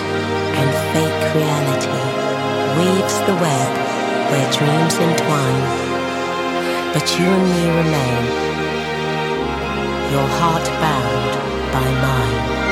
and fake reality weaves the web where dreams entwine. But you and me remain, your heart bound by mine.